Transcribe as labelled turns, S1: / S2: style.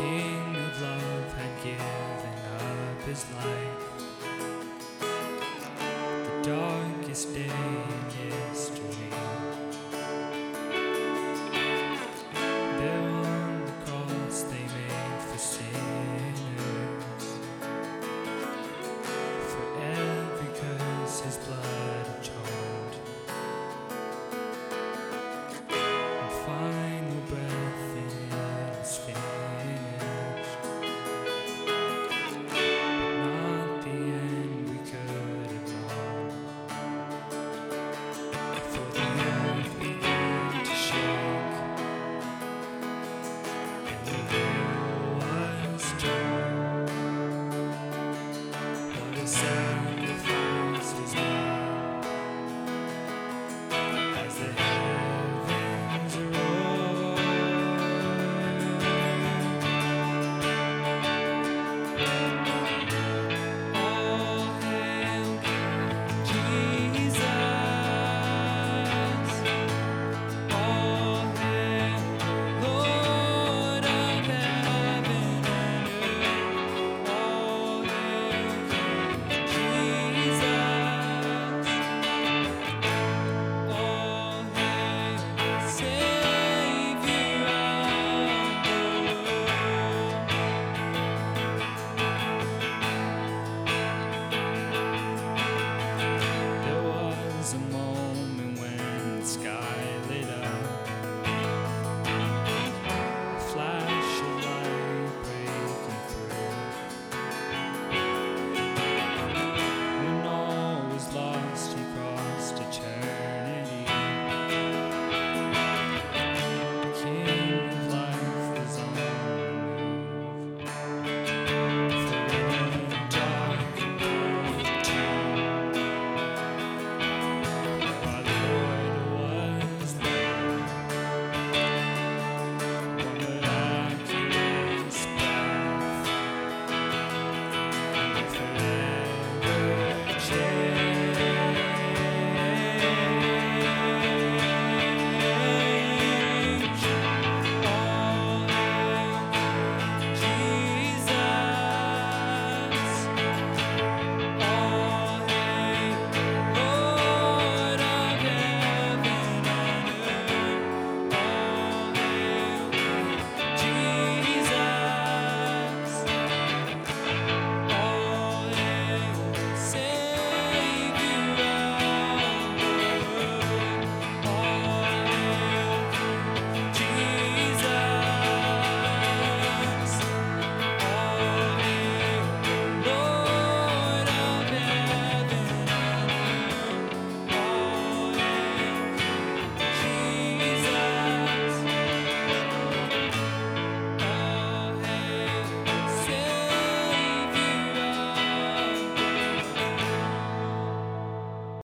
S1: King of love had given up his life. The darkest day